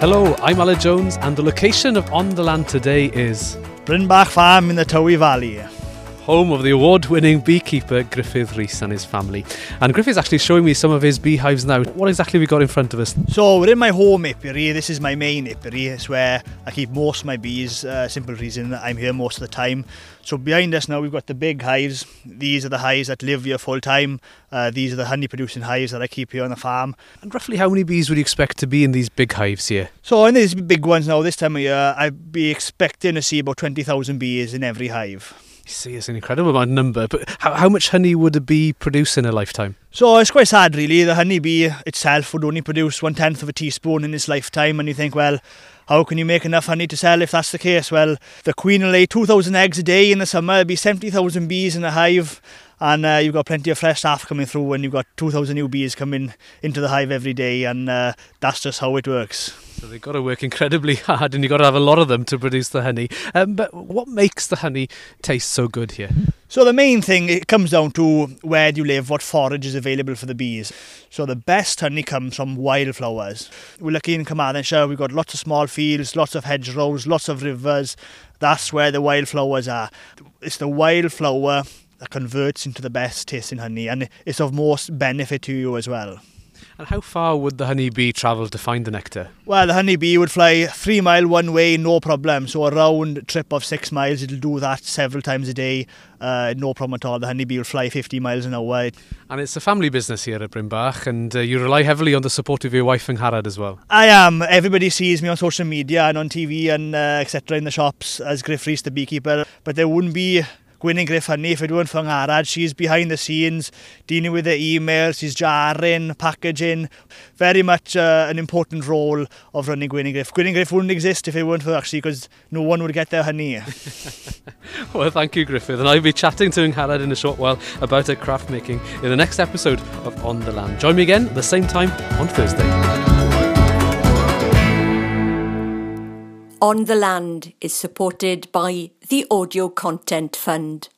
Hello, I'm Aled Jones, and the location of On the Land today is Brynbach Farm in the Tywi Valley. Home of the award winning beekeeper Griffith Rees and his family. And Griffith's actually showing me some of his beehives now. What exactly have we got in front of us? So we're in my home apiary. This is my main apiary. It's where I keep most of my bees. Uh, simple reason that I'm here most of the time. So behind us now we've got the big hives. These are the hives that live here full time. Uh, these are the honey producing hives that I keep here on the farm. And roughly how many bees would you expect to be in these big hives here? So in these big ones now, this time of year, I'd be expecting to see about 20,000 bees in every hive. You see, it's an incredible amount of number, but how, how much honey would a bee produce in a lifetime? So it's quite sad, really. The honeybee itself would only produce one tenth of a teaspoon in its lifetime, and you think, well, how can you make enough honey to sell if that's the case? Well, the queen will lay 2,000 eggs a day in the summer, there'll be 70,000 bees in a hive, and uh, you've got plenty of fresh staff coming through, and you've got 2,000 new bees coming into the hive every day, and uh, that's just how it works. So they've got to work incredibly hard, and you've got to have a lot of them to produce the honey. Um, but what makes the honey taste so good here? So the main thing it comes down to where do you live, what forage is available for the bees. So the best honey comes from wildflowers. We're lucky in Carmarthenshire, we've got lots of small fields, lots of hedgerows, lots of rivers. That's where the wildflowers are. It's the wildflower that converts into the best tasting honey and it's of most benefit to you as well. And how far would the honeybee travel to find the nectar? Well, the honeybee would fly three mile one way, no problem. So a round trip of six miles, it'll do that several times a day, uh, no problem at all. The honeybee will fly 50 miles an hour. And it's a family business here at Brynbach, and uh, you rely heavily on the support of your wife and Harad as well. I am. Everybody sees me on social media and on TV and uh, etc. in the shops as Griff Rees, the beekeeper. But there wouldn't be Gwynne Griff Honey if weren't for Harad. She's behind the scenes, dealing with the emails, she's jarring, packaging. Very much uh, an important role of running Gwynne Griff. Gwynne Griff wouldn't exist if it weren't for actually because no one would get their honey. Well, thank you, Griffith. And I'll be chatting to Harad in a short while about her craft making in the next episode of On the Land. Join me again at the same time on Thursday. On the Land is supported by the Audio Content Fund.